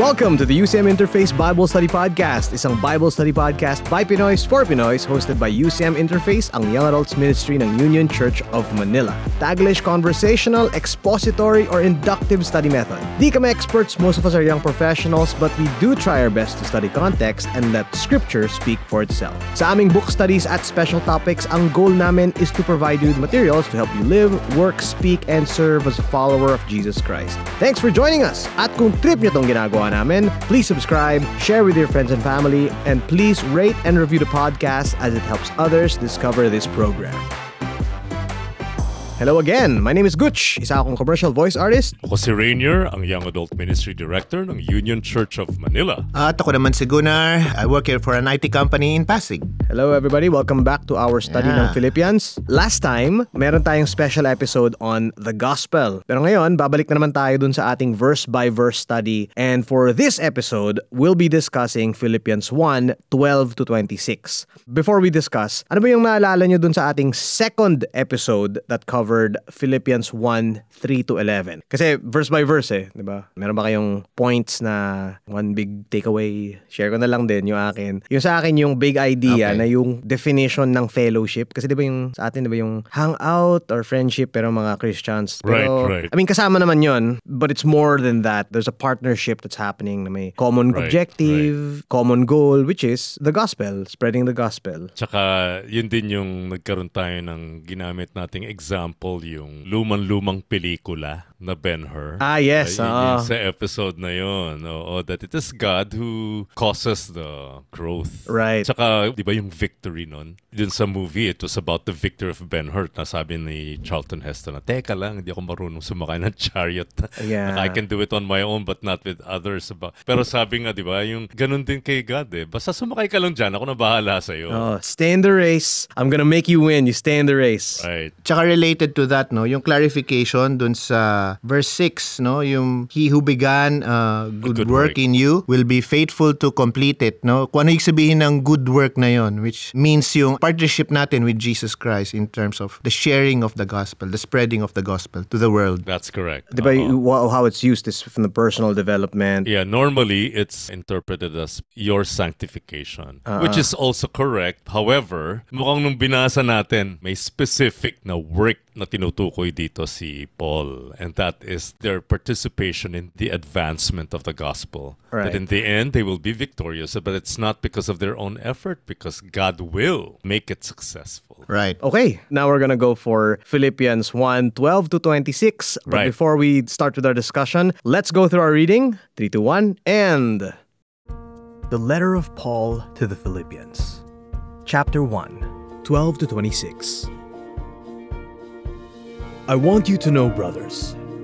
Welcome to the UCM Interface Bible Study Podcast, isang Bible study podcast by Pinoys for Pinoys hosted by UCM Interface, ang Young Adults Ministry ng Union Church of Manila. Taglish conversational, expository, or inductive study method. Di kami experts, most of us are young professionals, but we do try our best to study context and let Scripture speak for itself. Sa aming book studies at special topics, ang goal namin is to provide you with materials to help you live, work, speak, and serve as a follower of Jesus Christ. Thanks for joining us! At kung trip nyo tong ginagawa namin, please subscribe, share with your friends and family, and please rate and review the podcast as it helps others discover this program. Hello again, my name is Gutch, isa akong commercial voice artist. Ako si Rainier, ang Young Adult Ministry Director ng Union Church of Manila. At ako naman si Gunnar. I work here for an IT company in Pasig. Hello everybody, welcome back to our study ng Yeah. Philippians. Last time, meron tayong special episode on the gospel. Pero ngayon, babalik na naman tayo dun sa ating verse by verse study. And for this episode, we'll be discussing Philippians 1, 12 to 26. Before we discuss, ano ba yung naalala nyo dun sa ating second episode that covered Philippians 1, 3 to 11? Kasi verse by verse eh, di ba? Meron ba kayong points na one big takeaway? Share ko na lang din yung akin. Yung sa akin yung big idea Okay. na yung definition ng fellowship. Kasi di ba yung sa atin, di ba yung hangout or friendship pero mga Christians. Pero, Right, right. I mean, kasama naman yon but it's more than that. There's a partnership that's happening na may common Right, objective, common goal, which is the gospel, spreading the gospel. Tsaka yun din yung nagkaroon tayo ng ginamit nating example, yung luman-lumang pelikula na Ben-Hur. Ah, yes. Yun oo. yung sa episode na yun. Oo, that it is God who causes the growth. Right. Tsaka, di ba yung victory nun? Dun sa movie, it was about the victory of Ben-Hur. Nasabi ni Charlton Heston na, Teka lang, hindi ako marunong sumakay ng chariot. Yeah. I can do it on my own but not with others. Pero sabi nga, di ba, yung ganun din kay God eh. Basta sumakay ka lang dyan, ako na bahala sa'yo. Oh, stay in the race. I'm gonna make you win. You stay in the race. Right. Tsaka related to that, no, yung clarification dun sa verse 6, no, yung he who began uh, good, good work, work. in you will be faithful to complete it, no? Kung ano yung sabihin ng good work na yon, which means yung partnership natin with Jesus Christ in terms of the sharing of the gospel, the spreading of the gospel to the world. That's correct. Di ba, Oo. wa- how it's used is from the personal development. Yeah, normally it's interpreted as your sanctification, which is also correct. However, mukhang nung binasa natin, may specific na work na tinutukoy dito si Paul. And that is their participation in the advancement of the gospel. Right. That in the end, they will be victorious, but it's not because of their own effort, because God will make it successful. Right. Okay, now we're gonna go for Philippians 1 12 to 26. But Right. before we start with our discussion, let's go through our reading 3 to 1 and. The letter of Paul to the Philippians, chapter 1 12 to 26. I want you to know, brothers,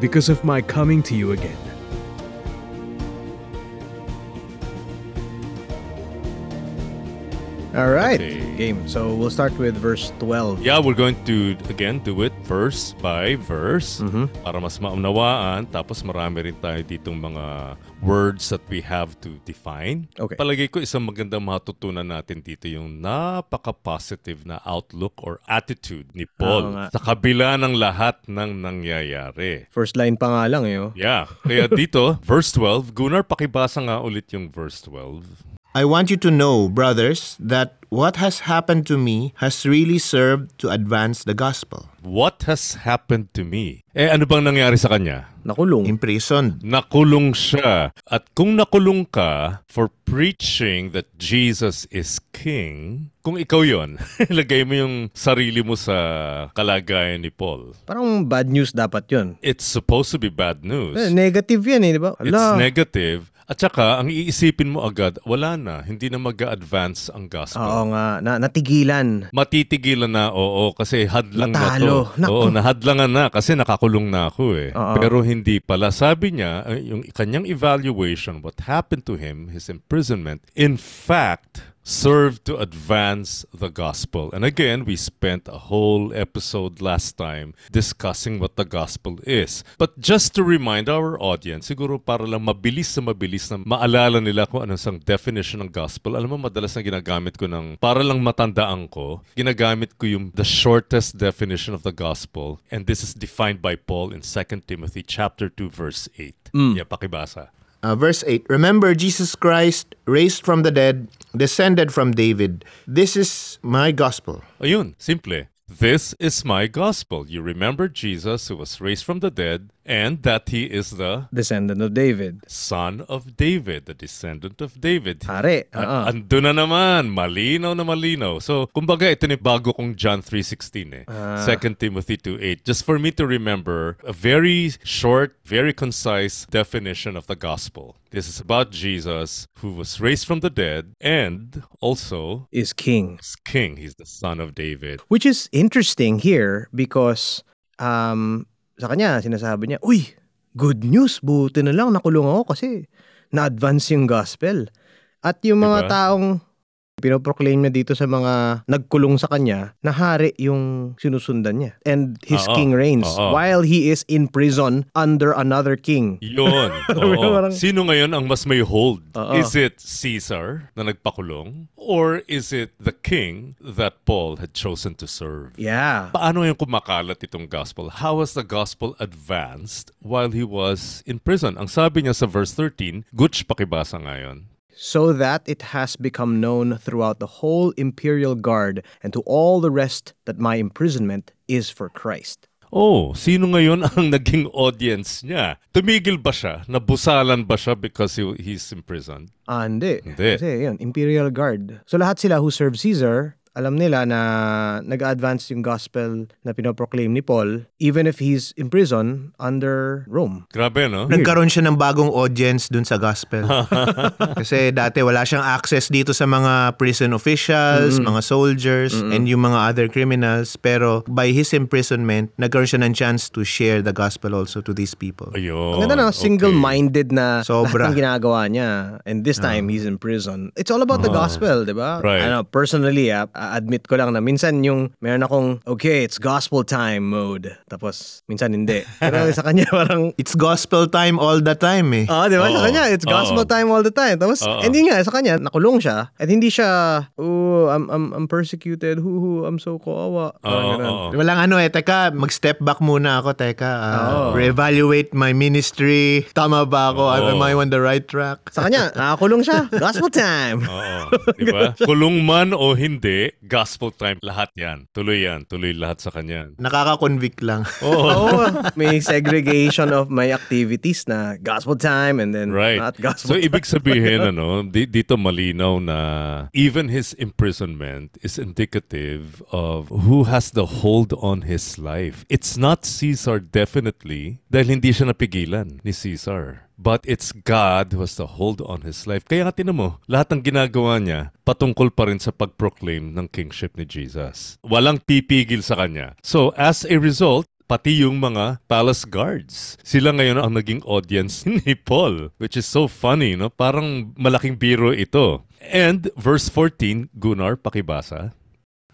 because of my coming to you again. All right. Game. So we'll start with verse 12. Yeah, we're going to, again, do it verse by verse Mm-hmm. para mas maunawaan. Tapos marami rin tayo ditong mga words that we have to define. Okay. Palagay ko isang magandang matutunan natin dito yung napaka-positive na outlook or attitude ni Paul nga. sa kabila ng lahat ng nangyayari. First line pa nga lang eh. oh. Yeah. Kaya dito, verse 12, Gunnar, pakibasa nga ulit yung verse 12. I want you to know, brothers, that what has happened to me has really served to advance the gospel. What has happened to me? Eh, ano bang nangyari sa kanya? Nakulong. Imprisoned. Nakulong siya. At kung nakulong ka for preaching that Jesus is King, kung ikaw yon, lagay mo yung sarili mo sa kalagayan ni Paul. Parang bad news dapat yun. It's supposed to be bad news. Eh, negative yan eh, di ba? It's Ala. negative. At saka, ang iisipin mo agad, wala na. Hindi na mag-advance ang gospel. Oo nga, na, natigilan. Matitigilan na, oo, kasi hadlang Natalo. na to. Naku. Oo, nahadlangan na kasi nakakulong na ako eh. Oo. Pero hindi pala. Sabi niya, eh, yung kanyang evaluation, what happened to him, his imprisonment, in fact, served to advance the gospel. And again, we spent a whole episode last time discussing what the gospel is. But just to remind our audience, siguro para lang mabilis na mabilis na maalala nila kung anong sang definition ng gospel. Alam mo, madalas na ginagamit ko ng, para lang matandaan ko, ginagamit ko yung the shortest definition of the gospel. And this is defined by Paul in 2 Timothy chapter 2 verse 8. Yeah, pakibasa. Uh, verse 8 Remember Jesus Christ, raised from the dead, descended from David. This is my gospel. Ayun, simple. This is my gospel. You remember Jesus who was raised from the dead and that he is the Descendant of David. son of David, the descendant of David. Pare. A- oo. Ando na naman, malinaw na malinaw. So, kumbaga ito ni bago kong John 3.16 eh. 2 Timothy 2.8. Just for me to remember a very short, very concise definition of the gospel. This is about Jesus who was raised from the dead and also is king. is king. He's the son of David. Which is interesting here because um, sa kanya, sinasabi niya, Uy, good news, buti na lang nakulong ako kasi na-advance yung gospel. At yung mga Diba? taong pinoproclaim niya dito sa mga nagkulong sa kanya, na hari yung sinusundan niya. And his Oo. king reigns Oo. while he is in prison under another king. Yun. Oo. parang- Sino ngayon ang mas may hold? Oo. Is it Caesar na nagpakulong? Or is it the king that Paul had chosen to serve? Yeah. Paano yung kumakalat itong gospel? How was the gospel advanced while he was in prison? Ang sabi niya sa verse 13, Gutch pakibasa ngayon. So that it has become known throughout the whole imperial guard and to all the rest that my imprisonment is for Christ. Oh, sino ngayon ang naging audience niya? Tumigil ba siya? Nabusalan ba siya because he, he's imprisoned? Ah, hindi. Hindi. Kasi yun, imperial guard. So lahat sila who serve Caesar, alam nila na nag-advance yung gospel na pinoproclaim ni Paul even if he's in prison under Rome. Grabe, no? Nagkaroon siya ng bagong audience dun sa gospel. Kasi dati wala siyang access dito sa mga prison officials, mga soldiers, and yung mga other criminals. Pero by his imprisonment, nagkaroon siya ng chance to share the gospel also to these people. Ayun. Ang ganda na, okay. single-minded na Sobra. lahat ng ginagawa niya. And this time, he's in prison. It's all about the gospel, di ba? Right. Ano, personally, ah, admit ko lang na minsan yung meron akong, okay, it's gospel time mode. Tapos, minsan hindi. Pero sa kanya parang, It's gospel time all the time eh. Ah, di ba? Sa Oo. kanya, it's gospel Oo. time all the time. Tapos, Oo. hindi nga, sa kanya, nakulong siya. At hindi siya, oh, I'm, I'm, I'm persecuted. Hu, hu, I'm so kawawa. Parang Oo, ganun. oo. Walang ano eh, teka, mag-step back muna ako, teka. ah, Oo. Reevaluate my ministry. Tama ba ako? Oo. Am I on the right track? Sa kanya, nakakulong siya. Gospel time. Oo, di ba? Kulong man o hindi, gospel time, lahat yan. Tuloy yan. Tuloy lahat sa kanya. Nakaka-convict lang. Oo. Oo, may segregation of my activities na gospel time and then Right. not gospel So time. ibig sabihin ano, di- dito malinaw na even his imprisonment is indicative of who has the hold on his life. It's not Caesar definitely dahil hindi siya napigilan ni Caesar. But it's God who has to hold on his life. Kaya nga tinan mo, lahat ng ginagawa niya patungkol pa rin sa pag-proclaim ng kingship ni Jesus. Walang pipigil sa kanya. So as a result, pati yung mga palace guards. Sila ngayon ang naging audience ni Paul, which is so funny, no? Parang malaking biro ito. And verse 14, Gunnar, pakibasa.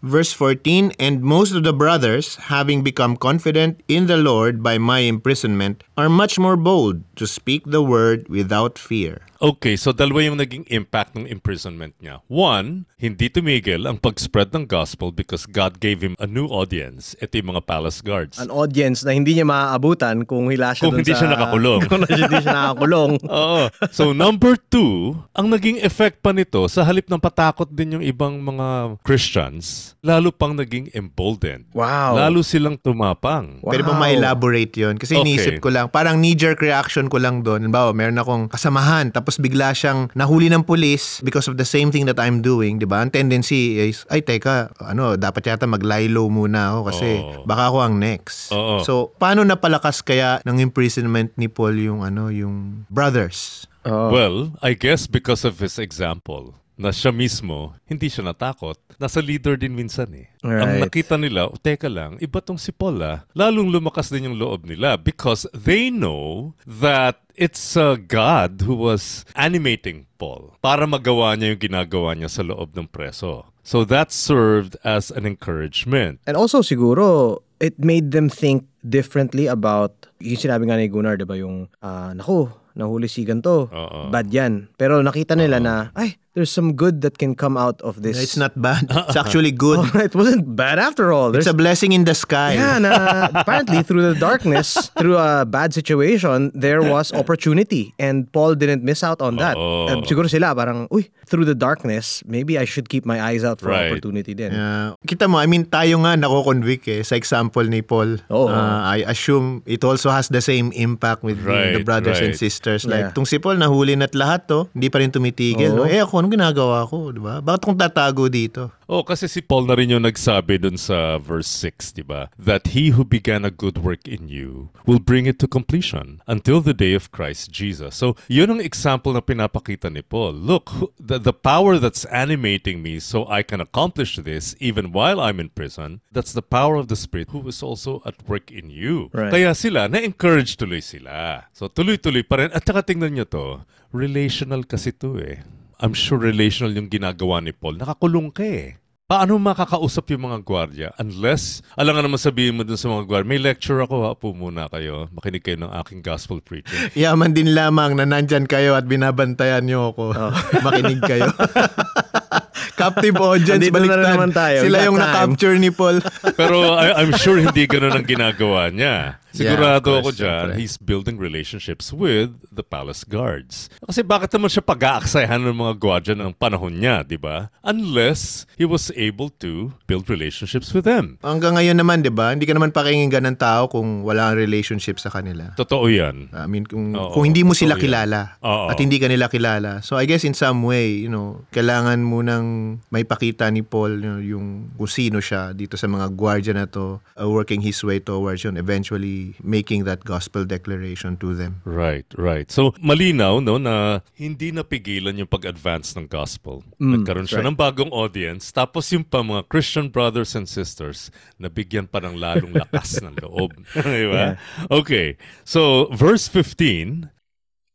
Verse 14, And most of the brothers, having become confident in the Lord by my imprisonment, are much more bold to speak the word without fear. Okay, so dalawa yung naging impact ng imprisonment niya. One, hindi tumigil ang pag-spread ng gospel because God gave him a new audience. Ito yung mga palace guards. An audience na hindi niya maaabutan kung hila siya Kung dun hindi sa... siya nakakulong. kung hindi siya nakakulong. Oo. So number two, ang naging effect pa nito, sa halip ng patakot din yung ibang mga Christians, lalo pang naging emboldened. Wow. Lalo silang tumapang. Pwede bang Wow. ma-elaborate yon Kasi Okay. iniisip ko lang, parang knee-jerk reaction ko lang doon. Halimbawa, meron akong kasamahan, tapos bigla siyang nahuli ng pulis because of the same thing that I'm doing, di ba? Ang tendency is, ay teka, ano, dapat yata mag-lie low muna ako kasi Oo. baka ako ang next. Oo. So, paano napalakas kaya ng imprisonment ni Paul yung, ano, yung brothers? Oo. Well, I guess because of his example, na siya mismo, hindi siya natakot. Nasa leader din minsan eh. Ang Right. nakita nila, o teka lang, iba tong si Paul ah. Lalong lumakas din yung loob nila because they know that it's uh, God who was animating Paul para magawa niya yung ginagawa niya sa loob ng preso. So that served as an encouragement. And also siguro, it made them think differently about, yung sinabi nga ni Gunnar, di ba, yung, ah, naku, nahuli si ganito, Oo. bad yan. Pero nakita nila na, ay, there's some good that can come out of this. It's not bad. It's actually good. Oh, it wasn't bad after all. It's There's a blessing in the sky. Yeah, na apparently through the darkness, through a bad situation, there was opportunity. And Paul didn't miss out on that. Eh, siguro sila parang, uy, through the darkness, maybe I should keep my eyes out for Right. opportunity din. Yeah. kita mo, I mean, tayo nga nako-convict eh, sa example ni Paul. Oo. Uh, I assume it also has the same impact with the- the Right, brothers and right. sisters. Like, Yeah. tong si Paul, nahuli na't lahat to, hindi pa rin tumitigil. No? Oo. Eh ako, anong ginagawa ko? Di ba? Bakit akong tatago dito? Oh, kasi si Paul na rin yung nagsabi dun sa verse 6, di ba? That he who began a good work in you will bring it to completion until the day of Christ Jesus. So, yun ang example na pinapakita ni Paul. Look, the, the power that's animating me so I can accomplish this even while I'm in prison, that's the power of the Spirit who is also at work in you. Right. Kaya sila, na-encourage tuloy sila. So, tuloy-tuloy pa rin. At saka tingnan nyo to, relational kasi to eh. I'm sure relational yung ginagawa ni Paul. Nakakulong ka eh. Paano makakausap yung mga gwardiya? Unless, alam nga naman sabihin mo dun sa mga gwardiya, may lecture ako, ha, po muna kayo. Makinig kayo ng aking gospel preaching. Yaman din lamang na nandyan kayo at binabantayan niyo ako. Oh. Makinig kayo. Captive audience, Andito na baliktad. naman tayo. Sila yung na-capture ni Paul. Pero I, I'm sure hindi ganun ang ginagawa niya. Sigurado Yeah, of ako course, dyan, syempre. he's building relationships with the palace guards. Kasi bakit naman siya pag-aaksayahan ng mga gwardiya ng panahon niya, di ba? Unless he was able to build relationships with them. Hanggang ngayon naman, di ba? Hindi ka naman pakinggan ng tao kung wala ang relationship sa kanila. Totoo yan. I mean, kung, Oo, kung hindi mo sila yan. kilala Oo. at hindi ka nila kilala. So I guess in some way, you know, kailangan mo nang may pakita ni Paul you know, yung kung sino siya dito sa mga gwardiya na to, uh, working his way towards yun, eventually making that gospel declaration to them. Right, right. So, malinaw no na hindi napigilan yung pag-advance ng gospel. Nagkaroon siya ng bagong audience. Tapos yung pa mga Christian brothers and sisters, nabigyan pa ng lalong lakas ng loob. Di ba? Okay. So, verse 15,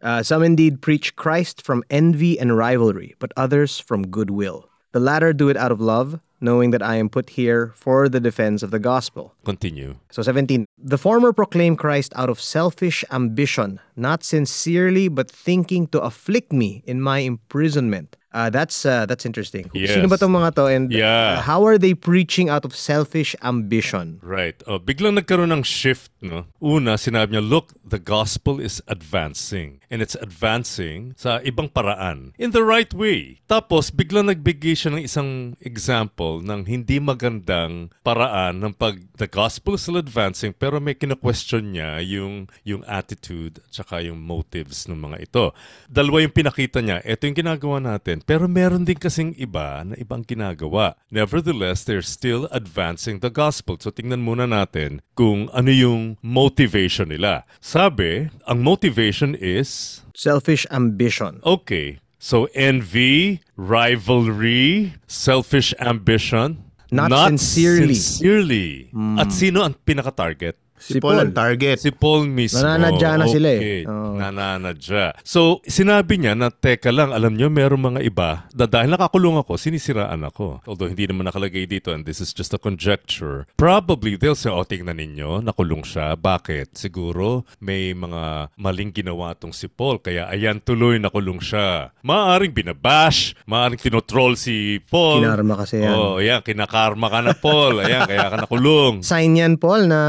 Uh, some indeed preach Christ from envy and rivalry, but others from goodwill. The latter do it out of love, knowing that I am put here for the defense of the gospel. continue. So 17. The former proclaim Christ out of selfish ambition, not sincerely, but thinking to afflict me in my imprisonment. Uh, that's uh, that's interesting. Yes. Sino ba tong mga to? And uh, Yeah. how are they preaching out of selfish ambition? Right. Oh, biglang nagkaroon ng shift, no? Una, sinabi niya, look, the gospel is advancing. And it's advancing sa ibang paraan. In the right way. Tapos, biglang nagbigay siya ng isang example ng hindi magandang paraan ng pag the gospel is still advancing pero may kina-question niya yung, yung attitude at saka yung motives ng mga ito. Dalawa yung pinakita niya. Ito yung ginagawa natin. Natin. Pero meron din kasing iba na ibang ginagawa. Nevertheless, they're still advancing the gospel. So tingnan muna natin kung ano yung motivation nila. Sabi, ang motivation is, Selfish ambition. okay, so envy, rivalry, selfish ambition, Not sincerely. sincerely. At sino ang pinaka-target? Si, Paul, ang target. Si Paul mismo. Nananadya na sila eh. Okay, Oo. nananadya. So, sinabi niya na, teka lang, alam niyo, merong mga iba, na dahil nakakulong ako, sinisiraan ako. Although hindi naman nakalagay dito, and this is just a conjecture, probably they'll say, oh, tingnan ninyo, nakulong siya. Bakit? Siguro, may mga maling ginawa tong si Paul, kaya ayan tuloy, nakulong siya. Maaring binabash, maaring tinotroll si Paul. Kinarma kasi yan. Oh, yan, kinakarma ka na, Paul. Ayan, kaya ka nakulong. Sign yan, Paul, na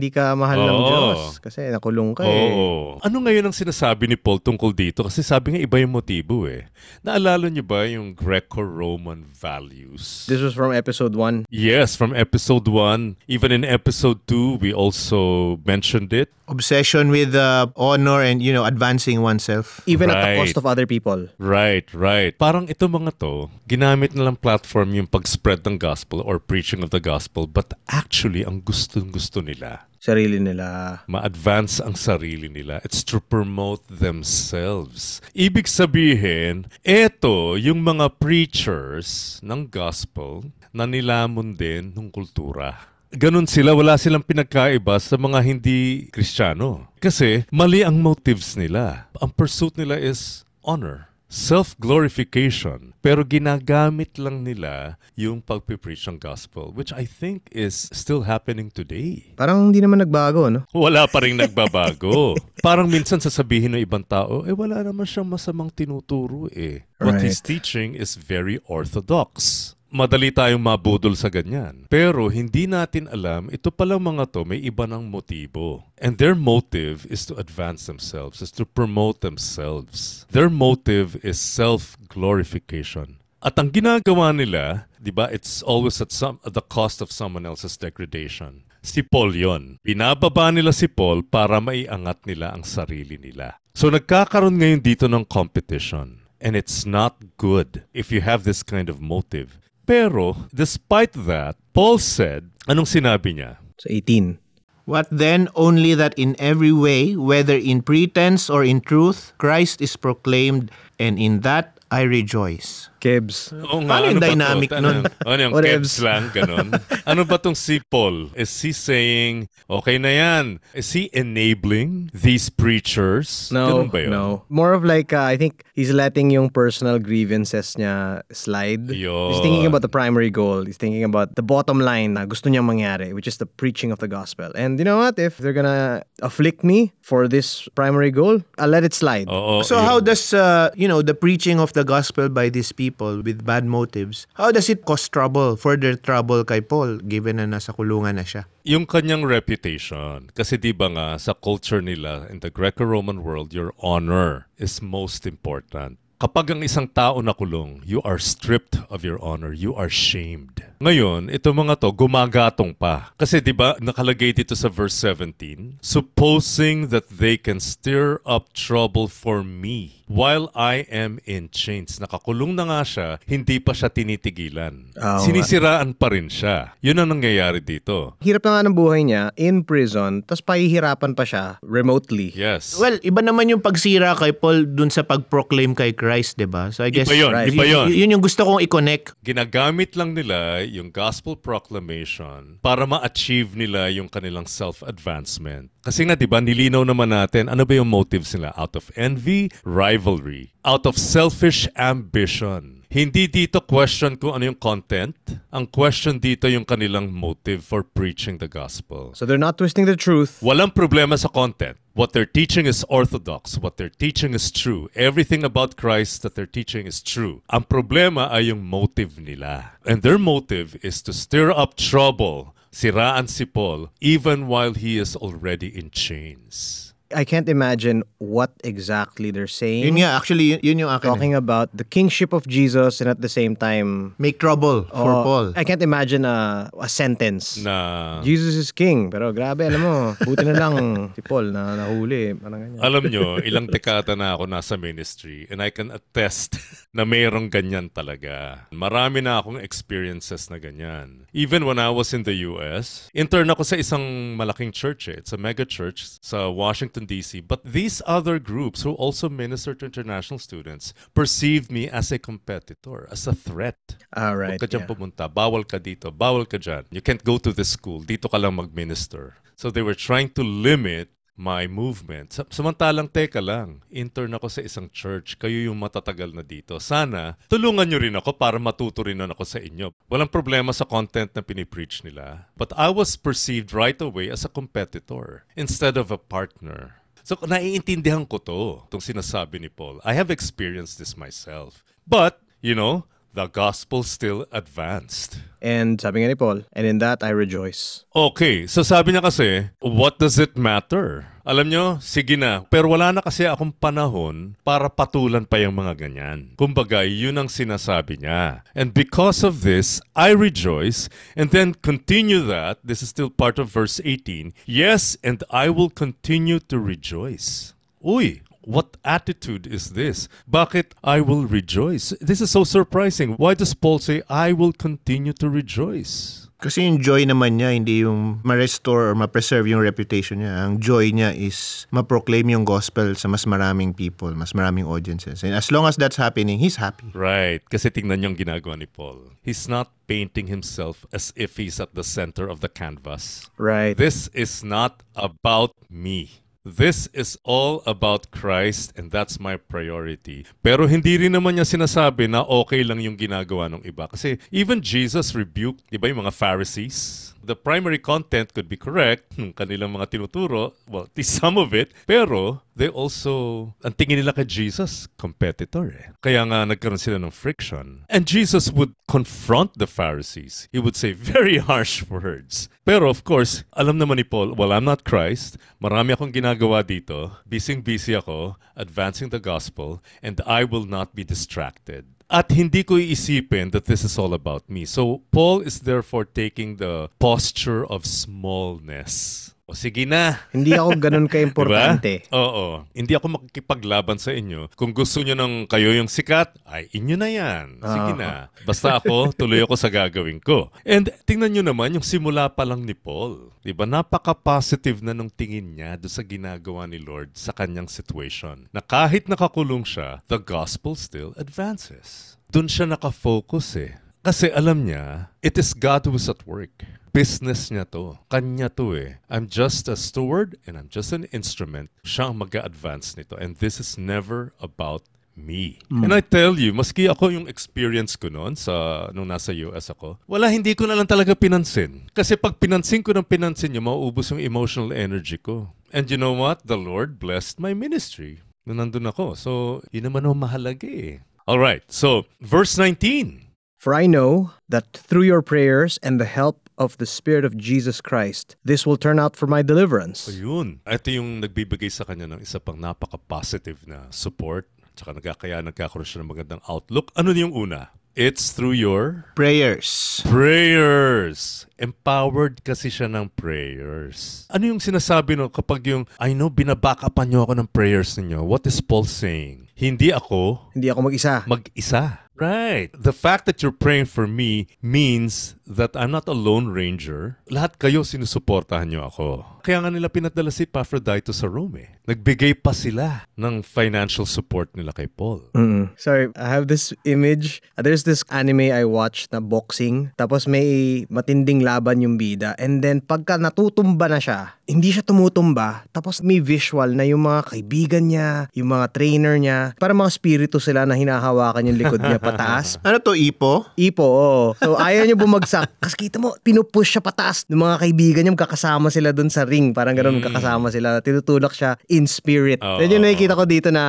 hindi ka mahal ng Oo. Diyos. Kasi nakulong ka eh. Oo. Ano ngayon ang sinasabi ni Paul tungkol dito? Kasi sabi nga iba yung motibo eh. Naalala niyo ba yung Greco-Roman values? This was from episode 1. Yes, from episode 1. Even in episode 2, we also mentioned it. Obsession with uh, honor and, you know, advancing oneself. Even at the Right. cost of other people. Right, right. Parang ito mga to, ginamit na lang platform yung pag-spread ng gospel or preaching of the gospel, but actually, ang gustong-gusto nila, Sarili nila. ma-advance ang sarili nila. It's to promote themselves. Ibig sabihin, eto yung mga preachers ng gospel na nilamon din ng kultura. Ganon sila, wala silang pinagkaiba sa mga hindi kristyano. Kasi mali ang motives nila. Ang pursuit nila is honor self-glorification. Pero ginagamit lang nila yung pagpipreach ng gospel, which I think is still happening today. Parang hindi naman nagbago, no? Wala pa rin nagbabago. Parang minsan sasabihin ng ibang tao, eh wala naman siyang masamang tinuturo eh. What Right. he's teaching is very orthodox. Madali tayong mabudol sa ganyan. Pero hindi natin alam, ito palang mga to may iba ng motibo. And their motive is to advance themselves, is to promote themselves. Their motive is self-glorification. At ang ginagawa nila, di ba, it's always at, some, at the cost of someone else's degradation. Si Paul yon. Binababa nila si Paul para maiangat nila ang sarili nila. So nagkakaroon ngayon dito ng competition. And it's not good if you have this kind of motive. Pero, despite that, Paul said, anong sinabi niya? Sa 18. What then? Only that in every way, whether in pretense or in truth, Christ is proclaimed, and in that I rejoice. Kebs. Oo Paano yung ba to? dynamic Ano- nun? Ano yung caps lang, ganon? ano ba tong si Paul? Is he saying, okay na yan? Is he enabling these preachers? No, Ganun ba yun? no. More of like, uh, I think he's letting yung personal grievances niya slide. Yun. He's thinking about the primary goal. He's thinking about the bottom line na gusto niyang mangyari, which is the preaching of the gospel. And you know what? If they're gonna afflict me for this primary goal, I'll let it slide. Oo, So yun. how does uh, you know the preaching of the gospel by these people with bad motives? How does it cause trouble, further trouble kay Paul given na nasa kulungan na siya? yung kanyang reputation. Kasi di ba nga, sa culture nila, in the Greco-Roman world, your honor is most important. Kapag ang isang tao nakulong, you are stripped of your honor. You are shamed. Ngayon, ito mga to, gumagatong pa. Kasi di ba nakalagay dito sa verse 17, Supposing that they can stir up trouble for me while I am in chains. Nakakulong na nga siya, hindi pa siya tinitigilan. Nga. Sinisiraan pa rin siya. Yun ang nangyayari dito. Hirap na nga ng buhay niya in prison, tapos pahihirapan pa siya remotely. Yes. Well, iba naman yung pagsira kay Paul dun sa pag-proclaim kay Christ, 'di ba? So I guess Iba yun, Right. iba yun. y- yun yung gusto kong i-connect. Ginagamit lang nila yung gospel proclamation para ma-achieve nila yung kanilang self-advancement. Kasi nga, di ba, nilinaw naman natin, ano ba yung motives nila? Out of envy, rivalry, out of selfish ambition. Hindi dito question kung ano yung content. Ang question dito yung kanilang motive for preaching the gospel. So they're not twisting the truth. Walang problema sa content. What they're teaching is orthodox. What they're teaching is true. Everything about Christ that they're teaching is true. Ang problema ay yung motive nila. And their motive is to stir up trouble, siraan si Paul, even while he is already in chains. I can't imagine what exactly they're saying. Yun nga, actually, yun, yun yung akin. eh. Talking about the kingship of Jesus and at the same time, Make trouble for oh, Paul. I can't imagine a, a sentence. Na, Jesus is king. Pero grabe, alam mo, buti na lang si Paul na nahuli. Parang ganyan. alam nyo, ilang dekada na ako nasa ministry and I can attest na mayroong ganyan talaga. Marami na akong experiences na ganyan. Even when I was in the US, intern ako sa isang malaking church. Eh. It's a mega church sa Washington, D.C. But these other groups who also minister to international students perceived me as a competitor, as a threat. Ah, right. Huwag ka dyan yeah. pumunta. Bawal ka dito. Bawal ka dyan. You can't go to this school. Dito ka lang mag-minister. So they were trying to limit my movement. Sa- Samantalang, teka lang, intern ako sa isang church. Kayo yung matatagal na dito. Sana, tulungan nyo rin ako para matuto rin ako sa inyo. Walang problema sa content na pinipreach nila. But I was perceived right away as a competitor instead of a partner. So, naiintindihan ko to, itong sinasabi ni Paul. I have experienced this myself. But, you know, the gospel still advanced. And sabi nga ni Paul, and in that I rejoice. Okay, so sabi niya kasi, what does it matter? Alam nyo, sige na. Pero wala na kasi akong panahon para patulan pa yung mga ganyan. Kumbaga, yun ang sinasabi niya. And because of this, I rejoice. And then continue that. This is still part of verse 18. Yes, and I will continue to rejoice. Uy, what attitude is this? Bakit I will rejoice? This is so surprising. Why does Paul say, I will continue to rejoice? Kasi yung joy naman niya, hindi yung ma-restore or ma-preserve yung reputation niya. Ang joy niya is ma-proclaim yung gospel sa mas maraming people, mas maraming audiences. And as long as that's happening, he's happy. Right. Kasi tingnan niyo ang ginagawa ni Paul. He's not painting himself as if he's at the center of the canvas. Right. This is not about me. This is all about Christ and that's my priority. Pero hindi rin naman niya sinasabi na okay lang yung ginagawa ng iba. Kasi even Jesus rebuked, di ba yung mga Pharisees? The primary content could be correct, ng kanilang mga tinuturo, well, at least some of it, pero they also, ang tingin nila kay Jesus, competitor eh. Kaya nga nagkaroon sila ng friction. And Jesus would confront the Pharisees. He would say very harsh words. Pero of course, alam naman ni Paul, well, I'm not Christ. Marami akong ginagawa dito. Busy-busy ako, advancing the gospel, and I will not be distracted. At hindi ko iisipin that this is all about me. So, Paul is therefore taking the posture of smallness. O sige na. Hindi ako ganun ka-importante. Diba? Oo. Hindi ako makikipaglaban sa inyo. Kung gusto nyo ng kayo yung sikat, ay inyo na yan. Sige na. Basta ako, tuloy ako sa gagawin ko. And tingnan nyo naman yung simula pa lang ni Paul. Diba? Napaka-positive na nung tingin niya do sa ginagawa ni Lord sa kanyang situation. Na kahit nakakulong siya, the gospel still advances. Doon siya nakafocus eh. Kasi alam niya, it is God who is at work. Business niya to. Kanya to eh. I'm just a steward and I'm just an instrument. Siya ang mag advance nito. And this is never about me. And I tell you, maski ako yung experience ko noon sa nung nasa US ako, wala hindi ko na lang talaga pinansin. Kasi pag pinansin ko ng pinansin niyo, mauubos yung emotional energy ko. And you know what? The Lord blessed my ministry nung nandun ako. So, yun naman ang mahalaga eh. Alright, so verse 19. For I know that through your prayers and the help of the Spirit of Jesus Christ, this will turn out for my deliverance. Ayun. Ito yung nagbibigay sa kanya ng isa pang napaka-positive na support. Tsaka nagkakaya nagkakaroon siya ng magandang outlook. Ano yung una? It's through your Prayers. prayers. Empowered kasi siya ng prayers. Ano yung sinasabi no kapag yung, I know, binabackupan niyo ako ng prayers ninyo. What is Paul saying? Hindi ako Hindi ako mag-isa. mag-isa. Right. The fact that you're praying for me means that I'm not a lone ranger. Lahat kayo sinusuportahan niyo ako. Kaya nga nila pinadala si Epaphroditus sa Rome. eh. Nagbigay pa sila ng financial support nila kay Paul. Mm. Sorry, I have this image. Uh, There's this anime I watched na boxing. Tapos may matinding laban yung bida. And then pagka natutumba na siya, hindi siya tumutumba. Tapos may visual na yung mga kaibigan niya, yung mga trainer niya. Para mga spirito sila na hinahawakan yung likod niya pataas. Ano to, Ipo? Ipo, oo. So, ayaw niya bumagsak. Kasi kita mo, pinupush siya pataas. Ng mga kaibigan niya, magkakasama sila dun sa ring. Parang ganun, magkakasama sila. Tinutulak siya in spirit. Oo. Yan yung nakikita ko dito na,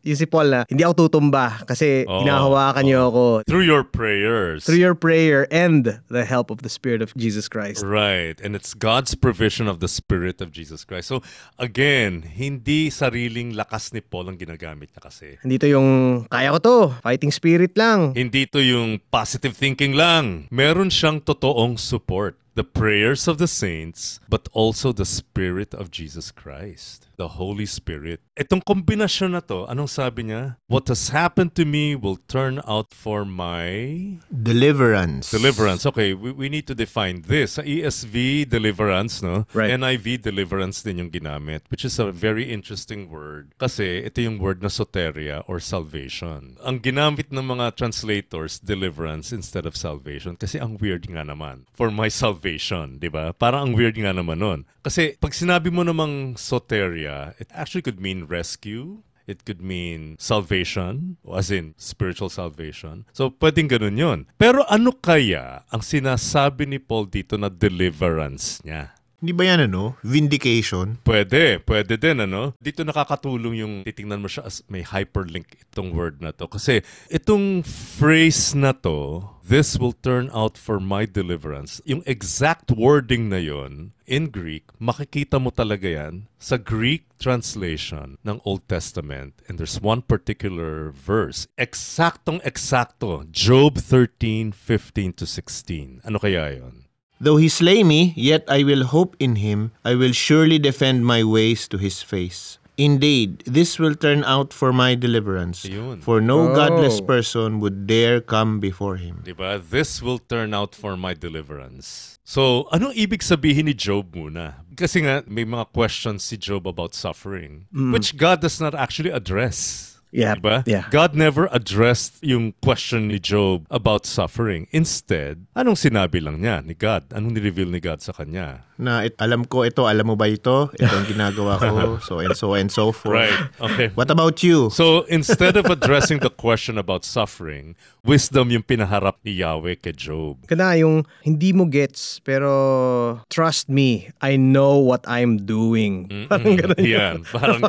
yung si Paul na, hindi ako tutumba kasi Oo. hinahawakan niyo ako Through your prayers. through your prayer and the help of the Spirit of Jesus Christ. Right. And it's God's provision of the Spirit of Jesus Christ. So, again, hindi sariling lakas ni Paul ang ginagamit niya kasi. Hindi to yung, kaya ko to, fighting spirit lang. Hindi to yung positive thinking lang. Meron siyang totoong support. The prayers of the saints, but also the Spirit of Jesus Christ. The Holy Spirit. Itong kombinasyon na to, anong sabi niya? What has happened to me will turn out for my Deliverance. Deliverance. Okay, we, we need to define this. Sa ESV, deliverance, no? Right. NIV, deliverance din yung ginamit, which is a very interesting word. Kasi ito yung word na soteria or salvation. Ang ginamit ng mga translators, deliverance instead of salvation. Kasi ang weird nga naman. For my salvation, di ba? Parang ang weird nga naman nun. Kasi pag sinabi mo namang soteria, it actually could mean rescue, It could mean salvation, as in spiritual salvation. So, pwedeng ganun yun. Pero ano kaya ang sinasabi ni Paul dito na deliverance niya? Hindi ba yan ano? Vindication? Pwede, pwede din ano. Dito nakakatulong yung titingnan mo siya as may hyperlink itong word na to. Kasi itong phrase na to, this will turn out for my deliverance. Yung exact wording na yon in Greek, makikita mo talaga yan sa Greek translation ng Old Testament. And there's one particular verse, eksaktong eksakto, Job 13, 15 to 16. Ano kaya yon? Though he slay me, yet I will hope in him. I will surely defend my ways to his face. Indeed, this will turn out for my deliverance. Ayun. For no Oh. godless person would dare come before him. Diba? This will turn out for my deliverance. So, anong ibig sabihin ni Job muna? Kasi nga, may mga questions si Job about suffering, which God does not actually address. Yeah, Diba? yeah. God never addressed yung question ni Job about suffering. Instead, anong sinabi lang niya ni God? Anong ni-reveal ni God sa kanya? Na it, alam ko ito, alam mo ba ito? Ito ang ginagawa ko, so and so and so forth. Right. Okay. What about you? So, instead of addressing the question about suffering, wisdom yung pinaharap ni Yahweh kay Job. Kana yung hindi mo gets pero trust me, I know what I'm doing. Parang ganun. Yan, parang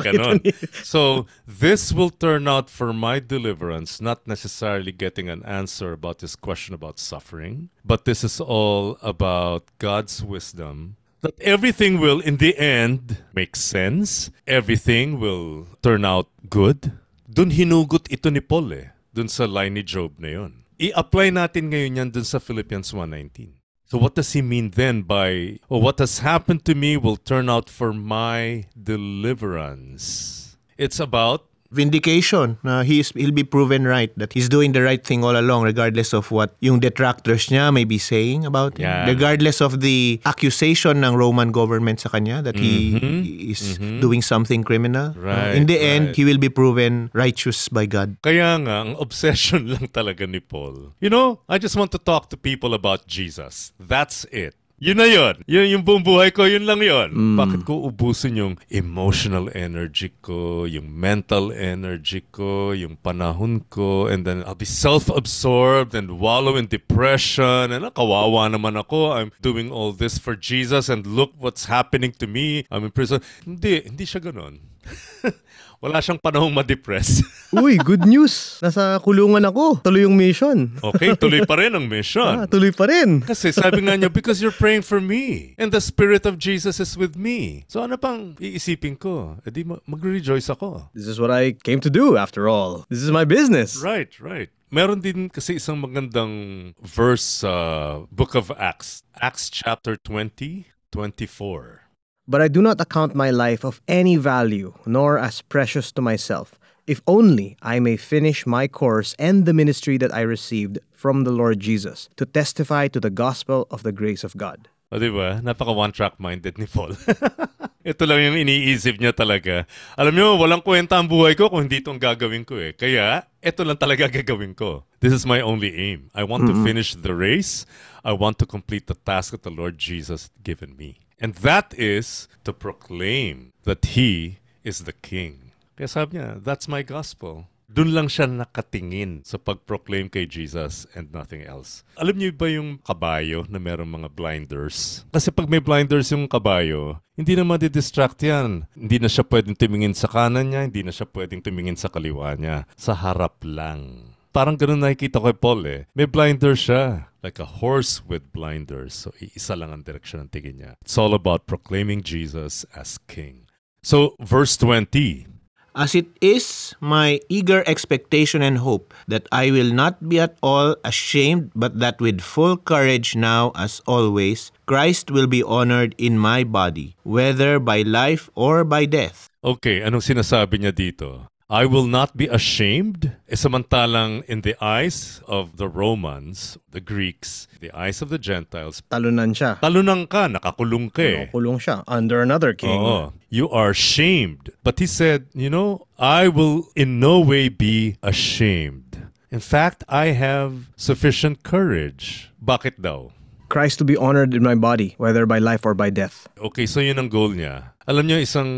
ni- So, this will turn out for my deliverance, not necessarily getting an answer about this question about suffering, but this is all about God's wisdom. That everything will, in the end, make sense. Everything will turn out good. Dun hinugot ito ni Paul eh. Dun sa line ni Job na yun. I-apply natin ngayon yan dun sa Philippians 1.19. So what does he mean then by, or what has happened to me will turn out for my deliverance? It's about Vindication. Na he is, he'll be proven right that he's doing the right thing all along regardless of what yung detractors niya may be saying about him. Yan. Regardless of the accusation ng Roman government sa kanya that he is doing something criminal. Mm-hmm. Right, In the end, right. he will be proven righteous by God. Kaya nga, ang obsession lang talaga ni Paul. You know, I just want to talk to people about Jesus. That's it. Yun na yun. Yun yung buong buhay ko, yun lang yun. Bakit ko ubusin yung emotional energy ko, yung mental energy ko, yung panahon ko, and then I'll be self-absorbed and wallow in depression, and ah, kawawa naman ako, I'm doing all this for Jesus, and look what's happening to me, I'm in prison. Hindi, hindi siya ganon. Wala siyang panahong ma-depress. Uy, good news. Nasa kulungan ako. Tuloy yung mission. Okay, tuloy pa rin ang mission. Ah, tuloy pa rin. Kasi sabi nga niya, because you're praying for me. And the Spirit of Jesus is with me. So ano pang iisipin ko? E di ma- mag-rejoice ako. This is what I came to do after all. This is my business. Right, right. Meron din kasi isang magandang verse sa Book of Acts. Acts chapter 20, 24. But I do not account my life of any value, nor as precious to myself, if only I may finish my course and the ministry that I received from the Lord Jesus, to testify to the gospel of the grace of God. O di ba? Napaka one-track minded ni Paul. Ito lang yung iniisip niya talaga. Alam niyo, walang kwenta ang buhay ko kung hindi itong gagawin ko eh. Kaya, ito lang talaga gagawin ko. This is my only aim. I want to finish the race. I want to complete the task that the Lord Jesus given me. And that is to proclaim that He is the King. Kaya sabi niya, that's my gospel. Doon lang siya nakatingin sa pag-proclaim kay Jesus and nothing else. Alam niyo ba yung kabayo na merong mga blinders? Kasi pag may blinders yung kabayo, hindi na madidistract yan. Hindi na siya pwedeng tumingin sa kanan niya, hindi na siya pwedeng tumingin sa kaliwa niya. Sa harap lang. Parang ganun nakikita ko kay Paul eh. May blinders siya. Like a horse with blinders. So, iisa lang ang direksyon ng tingin niya. It's all about proclaiming Jesus as King. So, verse 20. As it is my eager expectation and hope that I will not be at all ashamed, but that with full courage now, as always, Christ will be honored in my body, whether by life or by death. Okay, anong sinasabi niya dito? I will not be ashamed. E samantalang in the eyes of the Romans, the Greeks, the eyes of the Gentiles, Talunan siya. talunang ka, nakakulong ka eh. Kulong siya. Under another king. Oo. You are shamed. But he said, you know, I will in no way be ashamed. In fact, I have sufficient courage. Bakit daw? Christ to be honored in my body, whether by life or by death. Okay, so yun ang goal niya. Alam niyo, isang,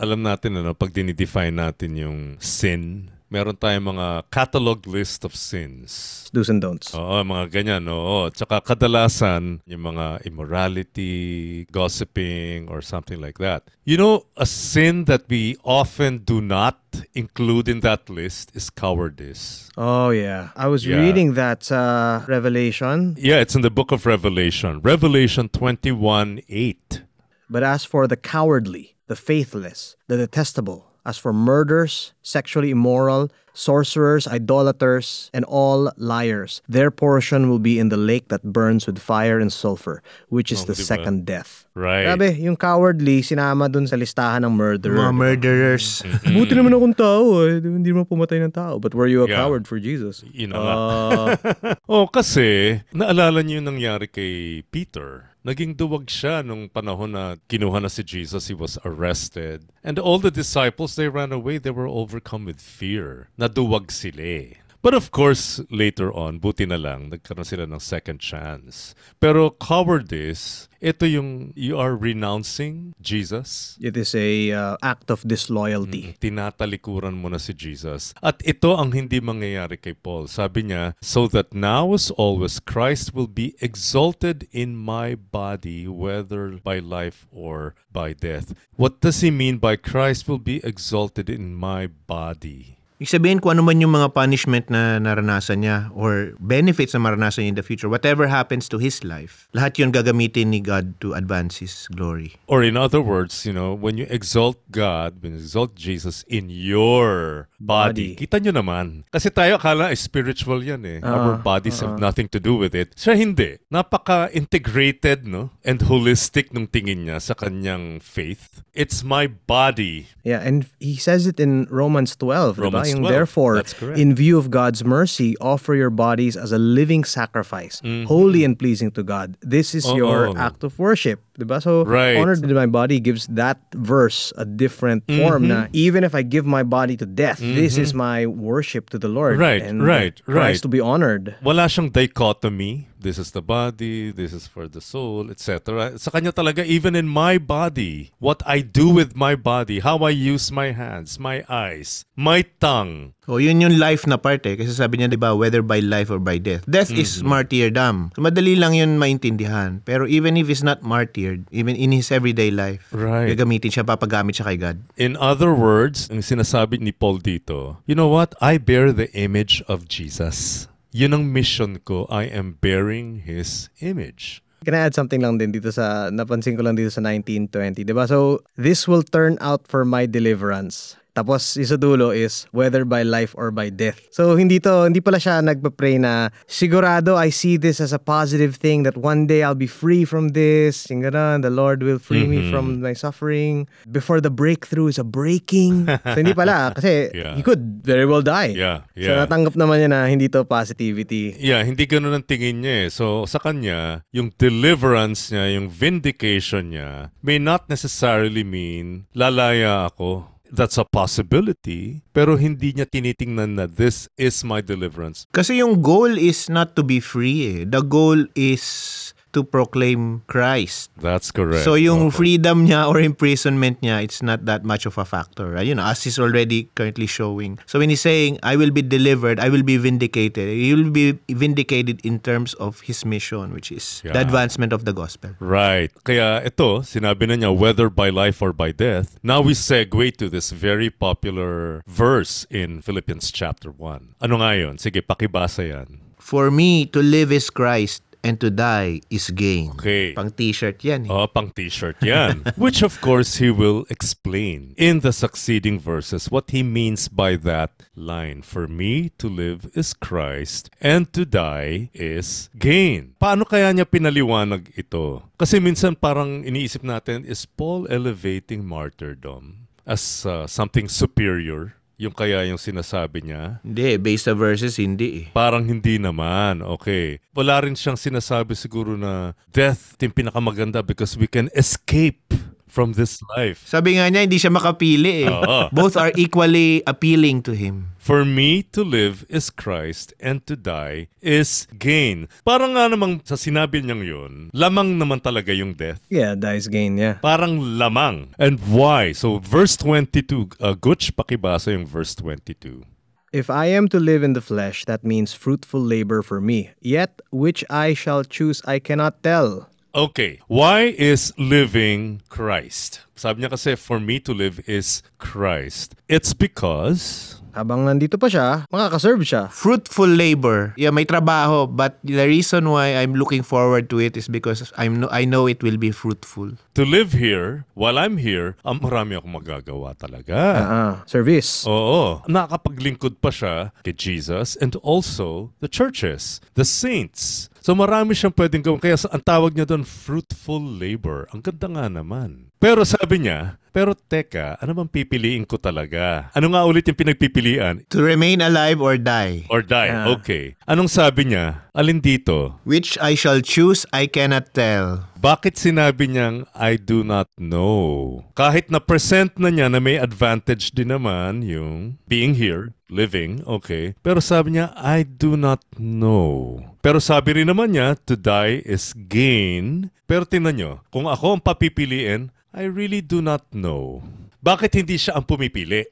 alam natin, ano, pag dinidefine natin yung sin, meron tayong mga catalog list of sins. Do's and don'ts. Oo, mga ganyan, oo. Tsaka kadalasan, yung mga immorality, gossiping, or something like that. You know, a sin that we often do not include in that list is cowardice. Oh, yeah. I was Yeah. reading that uh, Revelation. Yeah, it's in the book of Revelation. Revelation 21 8. But as for the cowardly, the faithless, the detestable, as for murderers, sexually immoral, sorcerers, idolaters, and all liars, their portion will be in the lake that burns with fire and sulfur, which is Oh, the diba? second death. Right. Grabe, yung cowardly, sinama dun sa listahan ng murderer. Mga murderers. Buti naman akong tao eh. Hindi mo pumatay ng tao. But were you a Yeah. coward for Jesus? Yun na nga. Ah, oh, kasi naalala niyo yung nangyari kay Peter. Naging duwag siya nung panahon na kinuha na si Jesus, he was arrested. And all the disciples, they ran away, they were overcome with fear. Naduwag sila eh. But of course, later on, buti na lang, nagkaroon sila ng second chance. Pero cowardice, ito yung you are renouncing Jesus. it is a uh, act of disloyalty. Tinatalikuran mo na si Jesus. At ito ang hindi mangyayari kay Paul. Sabi niya, So that now as always Christ will be exalted in my body, whether by life or by death. What does he mean by Christ will be exalted in my body? Ibig sabihin kung ano man yung mga punishment na naranasan niya or benefits na maranasan niya in the future, whatever happens to his life, lahat yun gagamitin ni God to advance his glory. Or in other words, you know, when you exalt God, when you exalt Jesus in your body, Body. kita nyo naman. Kasi tayo akala spiritual yan eh. Our Ah, bodies have nothing to do with it. Siya hindi. Napaka-integrated, no? And holistic nung tingin niya sa kanyang faith. It's my body. Yeah, and he says it in Romans 12, diba? Romans 12, therefore, in view of God's mercy, offer your bodies as a living sacrifice, holy and pleasing to God. This is your Mm-hmm. Act of worship, diba? So, Right. honored in my body gives that verse a different form na Mm-hmm. even if I give my body to death, this is my worship to the Lord. Right, and right, Christ right. to be honored. Wala siyang dichotomy. This is the body, this is for the soul, etc. Sa kanya talaga, even in my body, what I do with my body, how I use my hands, my eyes, my tongue. O yun yung life na part eh. Kasi sabi niya, di ba, whether by life or by death. Death is Mm-hmm. martyrdom. So, madali lang yun maintindihan. Pero even if he's not martyred, even in his everyday life, Right. gagamitin siya, papagamit siya kay God. In other words, ang sinasabi ni Paul dito, you know what? I bear the image of Jesus. Yun ang mission ko. I am bearing His image. Can I add something lang din dito sa, napansin ko lang dito sa 1920, di ba? So, this will turn out for my deliverance. Tapos, isa dulo is whether by life or by death. So, hindi to, hindi pala siya nagpa-pray na sigurado I see this as a positive thing that one day I'll be free from this. Yung ganun, the Lord will free me from my suffering. Before the breakthrough is a breaking. so, hindi pala. Kasi, Yeah. he could very well die. Yeah, So, yeah. natanggap naman niya na hindi to positivity. Yeah, hindi ganun ang tingin niya eh. So, sa kanya, yung deliverance niya, yung vindication niya, may not necessarily mean lalaya ako. That's a possibility, pero hindi niya tinitingnan na this is my deliverance. Kasi yung goal is not to be free eh. The goal is to proclaim Christ. That's correct. So yung Oo. freedom niya or imprisonment niya, it's not that much of a factor. right? You know, as he's already currently showing. So when he's saying, I will be delivered, I will be vindicated, he will be vindicated in terms of his mission, which is the Yeah. advancement of the gospel. Right. Kaya ito, sinabi na niya, whether by life or by death. Now we segue to this very popular verse in Philippians chapter 1. Ano nga yun? Sige, pakibasa yan. For me, to live is Christ, and to die is gain. Okay. Pang t-shirt yan. eh. Oh, pang t-shirt yan. Which of course he will explain in the succeeding verses what he means by that line. For me to live is Christ and to die is gain. Paano kaya niya pinaliwanag ito? Kasi minsan parang iniisip natin, is Paul elevating martyrdom as uh, something superior? Yung kaya yung sinasabi niya? Hindi, based sa verses, hindi eh. Parang hindi naman. Okay. Wala rin siyang sinasabi siguro na death yung pinakamaganda because we can escape from this life. Sabi nga niya, hindi siya makapili eh. Oo. Both are equally appealing to him. For me to live is Christ and to die is gain. Parang nga namang sa sinabi niyang yun, lamang naman talaga yung death. Yeah, dies gain, yeah. Parang lamang. And why? So verse 22, uh, Gutch, pakibasa yung verse 22. If I am to live in the flesh, that means fruitful labor for me. Yet which I shall choose, I cannot tell. Okay, why is living Christ? Sabi niya kasi, for me to live is Christ. It's because Habang nandito pa siya, makakaserve siya. Fruitful labor. Yeah, may trabaho, but the reason why I'm looking forward to it is because I'm no, I know it will be fruitful. to live here, while I'm here, ang marami akong magagawa talaga. Ah, service. Oo, nakakapaglingkod pa siya kay Jesus and also the churches, the saints. So marami siyang pwedeng gawin. Kaya sa- ang tawag niya doon, fruitful labor. Ang ganda nga naman. Pero sabi niya, pero teka, ano bang pipiliin ko talaga? Ano nga ulit yung pinagpipilian? To remain alive or die. Or die. Ah. Okay. Anong sabi niya? Alin dito? Which I shall choose, I cannot tell. Bakit sinabi niyang I do not know? Kahit na present na niya na may advantage din naman yung being here, living, okay. Pero sabi niya, I do not know. Pero sabi rin naman niya, to die is gain. Pero tingnan nyo, kung ako ang papipiliin, I really do not know. Bakit hindi siya ang pumipili?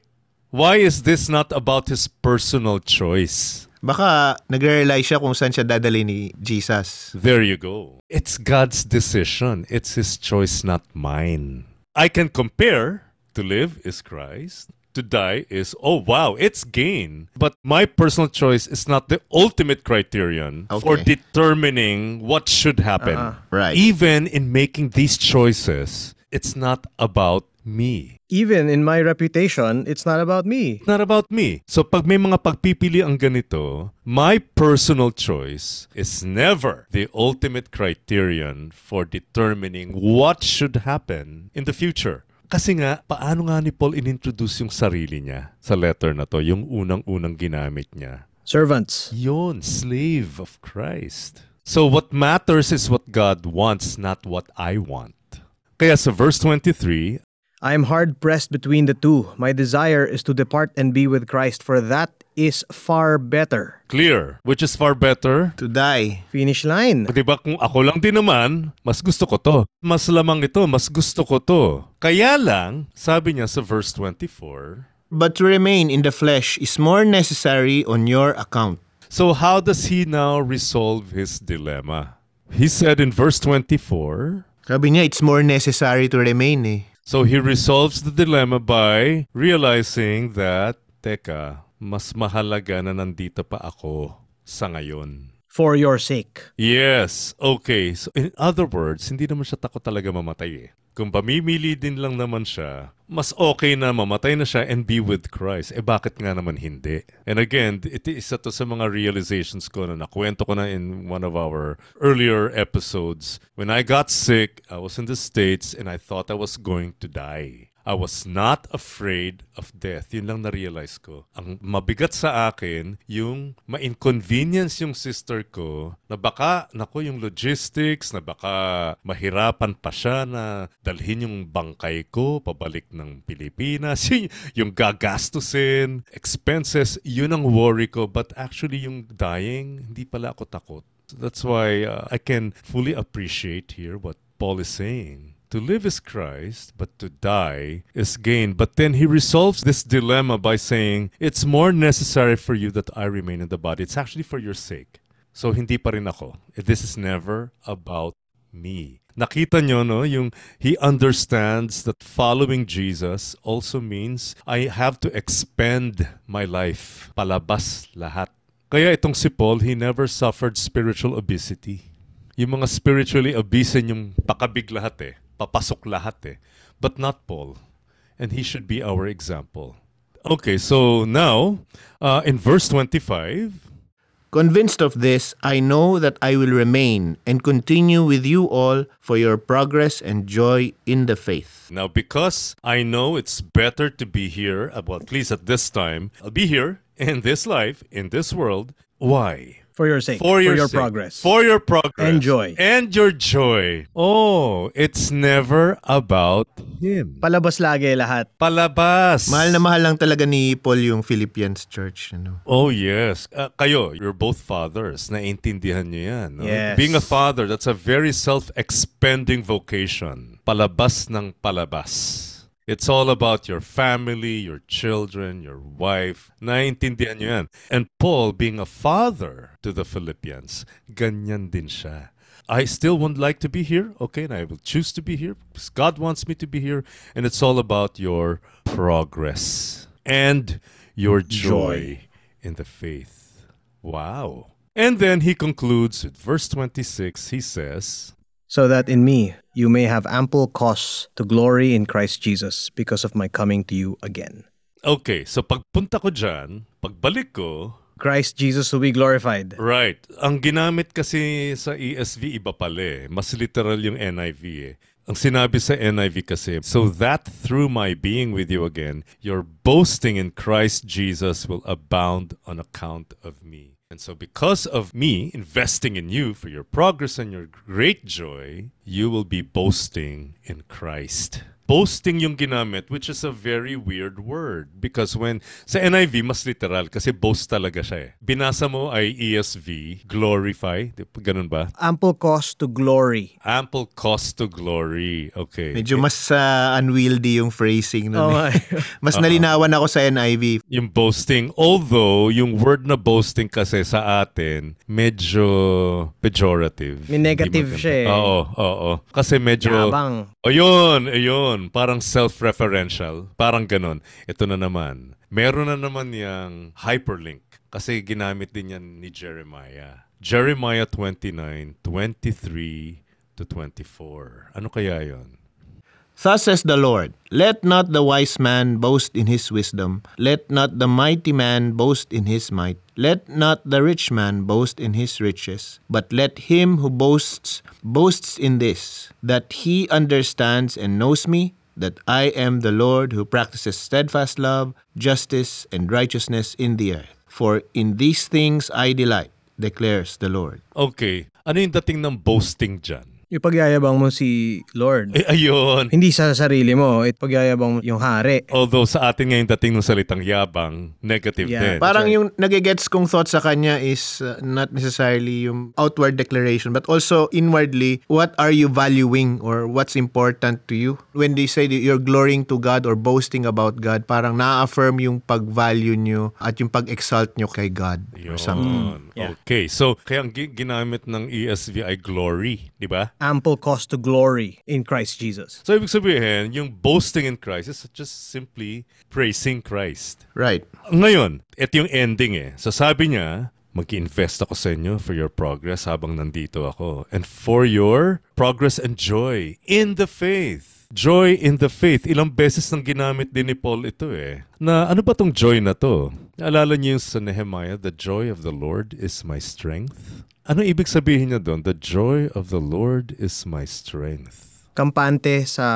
Why is this not about his personal choice? Baka nagre-realize siya kung saan siya dadali ni Jesus. There you go. It's God's decision. It's His choice, not mine. I can compare to live is Christ, to die is, oh wow, it's gain. But my personal choice is not the ultimate criterion for Okay. determining what should happen. Right. Even in making these choices, it's not about me. Even in my reputation, it's not about me. Not about me. So pag may mga pagpipili ang ganito, my personal choice is never the ultimate criterion for determining what should happen in the future. Kasi nga, paano nga ni Paul inintroduce yung sarili niya sa letter na to, yung unang-unang ginamit niya? Servants. Yun, slave of Christ. So what matters is what God wants, not what I want. Kaya sa verse 23, I am hard pressed between the two. My desire is to depart and be with Christ, for that is far better. clear, which is far better To die. Finish line. Di ba kung ako lang din naman, mas gusto ko to. Mas lamang ito, mas gusto ko to. Kaya lang, sabi niya sa verse 24, But to remain in the flesh is more necessary on your account. so how does he now resolve his dilemma? He said in verse 24, Sabi niya, it's more necessary to remain eh. So he resolves the dilemma by realizing that, teka, mas mahalaga na nandito pa ako sa ngayon. For your sake. Yes, okay. So in other words, hindi naman siya takot talaga mamatay eh. Kung pamimili din lang naman siya, mas okay na mamatay na siya and be with Christ. Eh bakit nga naman hindi? And again, ito isa to sa mga realizations ko na nakwento ko na in one of our earlier episodes. When I got sick, I was in the States and I thought I was going to die. I was not afraid of death. Yun lang na-realize ko. Ang mabigat sa akin, yung ma-inconvenience yung sister ko na baka, nako yung logistics, na baka mahirapan pa siya na dalhin yung bangkay ko pabalik ng Pilipinas. Yung, yung gagastusin, expenses, yun ang worry ko. But actually yung dying, hindi pala ako takot. That's why uh, I can fully appreciate here what Paul is saying. To live is Christ, but to die is gain. But then he resolves this dilemma by saying, It's more necessary for you that I remain in the body. It's actually for your sake. So hindi pa rin ako. This is never about me. Nakita nyo, no, yung he understands that following Jesus also means I have to expend my life. Palabas lahat. Kaya itong si Paul, he never suffered spiritual obesity. Yung mga spiritually obese yung pakabig lahat eh. Papasok lahat eh. But not Paul. And he should be our example. Okay, so now, uh, in verse 25, Convinced of this, I know that I will remain and continue with you all for your progress and joy in the faith. Now, because I know it's better to be here, uh, well, at least at this time, I'll be here in this life, in this world. Why? For your sake. For your, sake. progress. For your progress. And joy. And your joy. Oh, it's never about Him. Palabas lagi lahat. Palabas. Mahal na mahal lang talaga ni Paul yung Philippians church. Ano? Oh, yes. Uh, kayo, you're both fathers. Naintindihan niyo yan. No? Yes. Being a father, that's a very self-expending vocation. Palabas ng palabas. It's all about your family, your children, your wife. Naintindihan niyo yan. And Paul, being a father to the Philippians, ganyan din siya. I still would like to be here, okay, and I will choose to be here because God wants me to be here, and it's all about your progress and your joy, in the faith. Wow. And then he concludes with verse 26. He says, So that in me you may have ample cause to glory in Christ Jesus because of my coming to you again. Okay, so pagpunta ko dyan, pagbalik ko, Christ Jesus will be glorified. right, ang ginamit kasi sa ESV iba pala eh. Mas literal yung NIV eh. Ang sinabi sa NIV kasi, so that through my being with you again, your boasting in Christ Jesus will abound on account of me. And so because of me investing in you for your progress and your great joy, you will be boasting in Christ. Boasting yung ginamit, which is a very weird word. Because when, sa NIV, mas literal, kasi boast talaga siya eh. Binasa mo ay ESV, glorify, di, ganun ba? Ample cause to glory. Ample cost to glory. Okay. Medyo mas uh, unwieldy yung phrasing nun. Oh, eh. mas nalinawan ako sa NIV. yung boasting, although yung word na boasting kasi sa atin, medyo pejorative. May negative siya eh. Oo, oo. Kasi medyo... Yabang. Ayun, ayun. Parang self-referential. Parang ganon. Ito na naman. Meron na naman yung hyperlink. Kasi ginamit din yan ni Jeremiah. Jeremiah 29, 23 to 24. Ano kaya yon? Thus says the Lord, Let not the wise man boast in his wisdom, let not the mighty man boast in his might, let not the rich man boast in his riches, but let him who boasts boasts in this, that he understands and knows me, that I am the Lord who practices steadfast love, justice, and righteousness in the earth. For in these things I delight, declares the Lord. Okay. Ano yung dating ng boasting dyan? Yung pagyayabang mo si Lord. Eh, ayun. Hindi sa sarili mo, it pagyayabang mo yung hari. Although sa atin ngayon dating ng salitang yabang, negative din. Yeah. Parang right. yung nagigets kong thought sa kanya is uh, not necessarily yung outward declaration but also inwardly, what are you valuing or what's important to you? When they say that you're glorying to God or boasting about God, parang na-affirm yung pag-value nyo at yung pag-exalt nyo kay God or something. Yeah. Okay. So, kaya ang gi- ginamit ng ESV ay glory, di ba? Ample cause to glory in Christ Jesus. So, ibig sabihin, yung boasting in Christ is just simply praising Christ. Right. Ngayon, ito yung ending eh. So, sabi niya, mag-invest ako sa inyo for your progress habang nandito ako. And for your progress and joy in the faith. Joy in the faith. Ilang beses nang ginamit din ni Paul ito eh. Na ano ba tong joy na to? Naalala niyo yung sa Nehemiah, the joy of the Lord is my strength? Ano ibig sabihin niya doon? The joy of the Lord is my strength. Kampante sa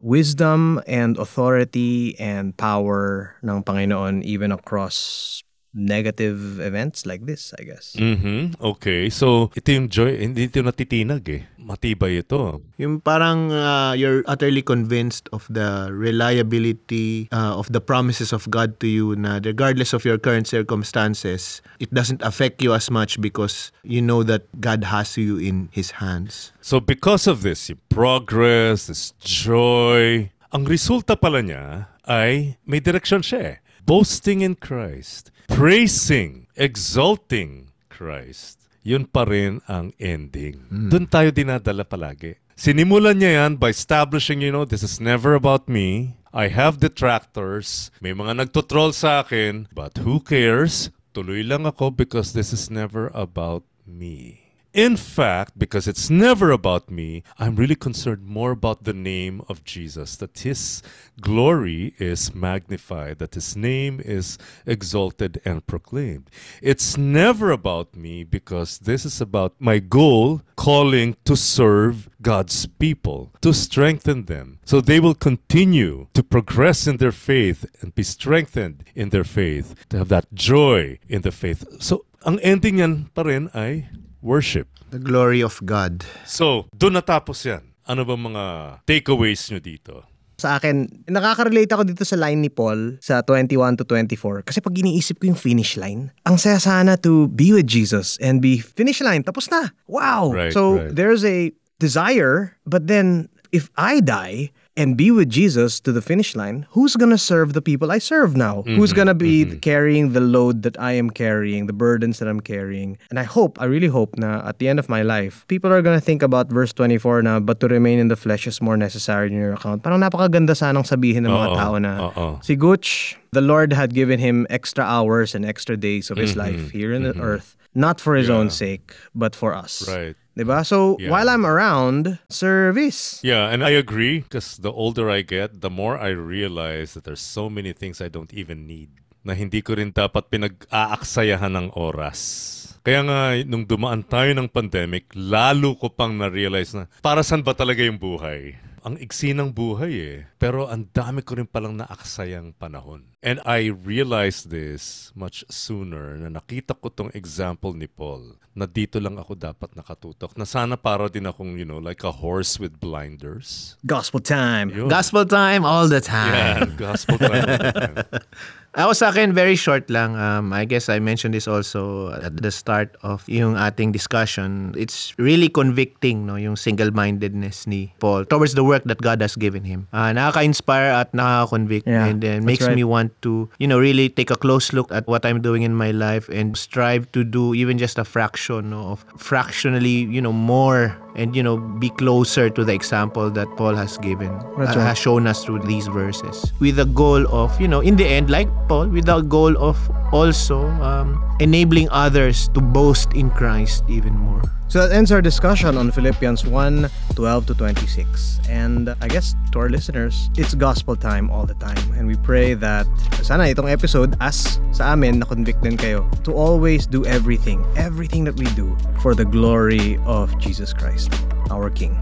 wisdom and authority and power ng Panginoon even across negative events like this, I guess. Mhm. Okay. So, ito yung joy. Hindi ito natitinag eh. Matibay ito. Yung parang uh, you're utterly convinced of the reliability uh, of the promises of God to you na regardless of your current circumstances, it doesn't affect you as much because you know that God has you in His hands. So because of this, yung progress, this joy, ang resulta pala niya ay may direksyon siya eh. Boasting in Christ, praising, exalting Christ. Yun pa rin ang ending. Doon tayo dinadala palagi. Sinimulan niya yan by establishing, you know, this is never about me. I have detractors. May mga nagtotroll sa akin. But who cares? Tuloy lang ako because this is never about me. In fact, because it's never about me, I'm really concerned more about the name of Jesus, that his glory is magnified, that his name is exalted and proclaimed. It's never about me because this is about my goal, calling to serve God's people, to strengthen them, so they will continue to progress in their faith and be strengthened in their faith, to have that joy in the faith. So, ang ending yan pa rin ay worship. The glory of God. So, doon natapos yan. Ano ba mga takeaways nyo dito? Sa akin, nakaka-relate ako dito sa line ni Paul sa 21 to 24 kasi pag iniisip ko yung finish line, ang saya sana to be with Jesus and be finish line, tapos na. Wow! Right, so, right. there's a desire, but then if I die and be with Jesus to the finish line, who's gonna serve the people I serve now? Who's Mm-hmm, gonna be carrying the load that I am carrying, the burdens that I'm carrying? And I hope, I really hope na at the end of my life, people are gonna think about verse 24 na, but to remain in the flesh is more necessary in your account. Parang napakaganda sanang sabihin ng mga tao na oo. si Gooch, the Lord had given him extra hours and extra days of his Mm-hmm, life here in the earth, not for his own sake, but for us. Right. Diba? So, Yeah. while I'm around, service. Yeah, and I agree because the older I get, the more I realize that there's so many things I don't even need na hindi ko rin dapat pinag-aaksayahan ng oras. Kaya nga, nung dumaan tayo ng pandemic, lalo ko pang na-realize na para saan ba talaga yung buhay? Ang iksi ng buhay eh. Pero ang dami ko rin palang naaksayang panahon. And I realized this much sooner na nakita ko tong example ni Paul na dito lang ako dapat nakatutok. Na sana para din akong, you know, like a horse with blinders. Gospel time. Yun. Gospel time all the time. Yan, gospel time. Ako sa akin, very short lang. Um, I guess I mentioned this also at the start of yung ating discussion. It's really convicting, no, yung single-mindedness ni Paul towards the work that God has given him. Uh, nakaka-inspire at nakaka-convict Yeah, and then makes right. me want to, you know, really take a close look at what I'm doing in my life and strive to do even just a fraction no, of fractionally, you know, more and, you know, be closer to the example that Paul has given, uh, right. has shown us through these verses. With the goal of, you know, in the end, like Paul, with the goal of also um, enabling others to boast in Christ even more. So that ends our discussion on Philippians 1 12 to 26. And I guess to our listeners, it's gospel time all the time. And we pray that sana itong episode, as sa amin, na-convict din kayo to always do everything, everything that we do for the glory of Jesus Christ, our King.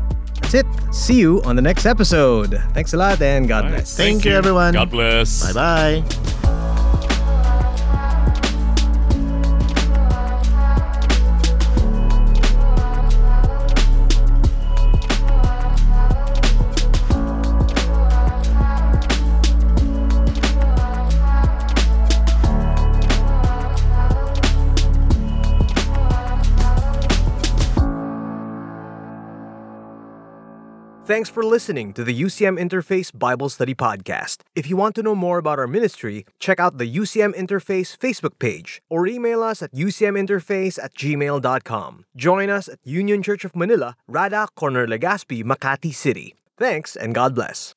That's it. See you on the next episode. Thanks a lot and God Alright, bless. Thank you, everyone. God bless. Bye bye. Thanks for listening to the UCM Interface Bible Study Podcast. If you want to know more about our ministry, check out the UCM Interface Facebook page or email us at ucminterface at gmail.com. Join us at Union Church of Manila, Rada, Corner Legazpi, Makati City. Thanks and God bless.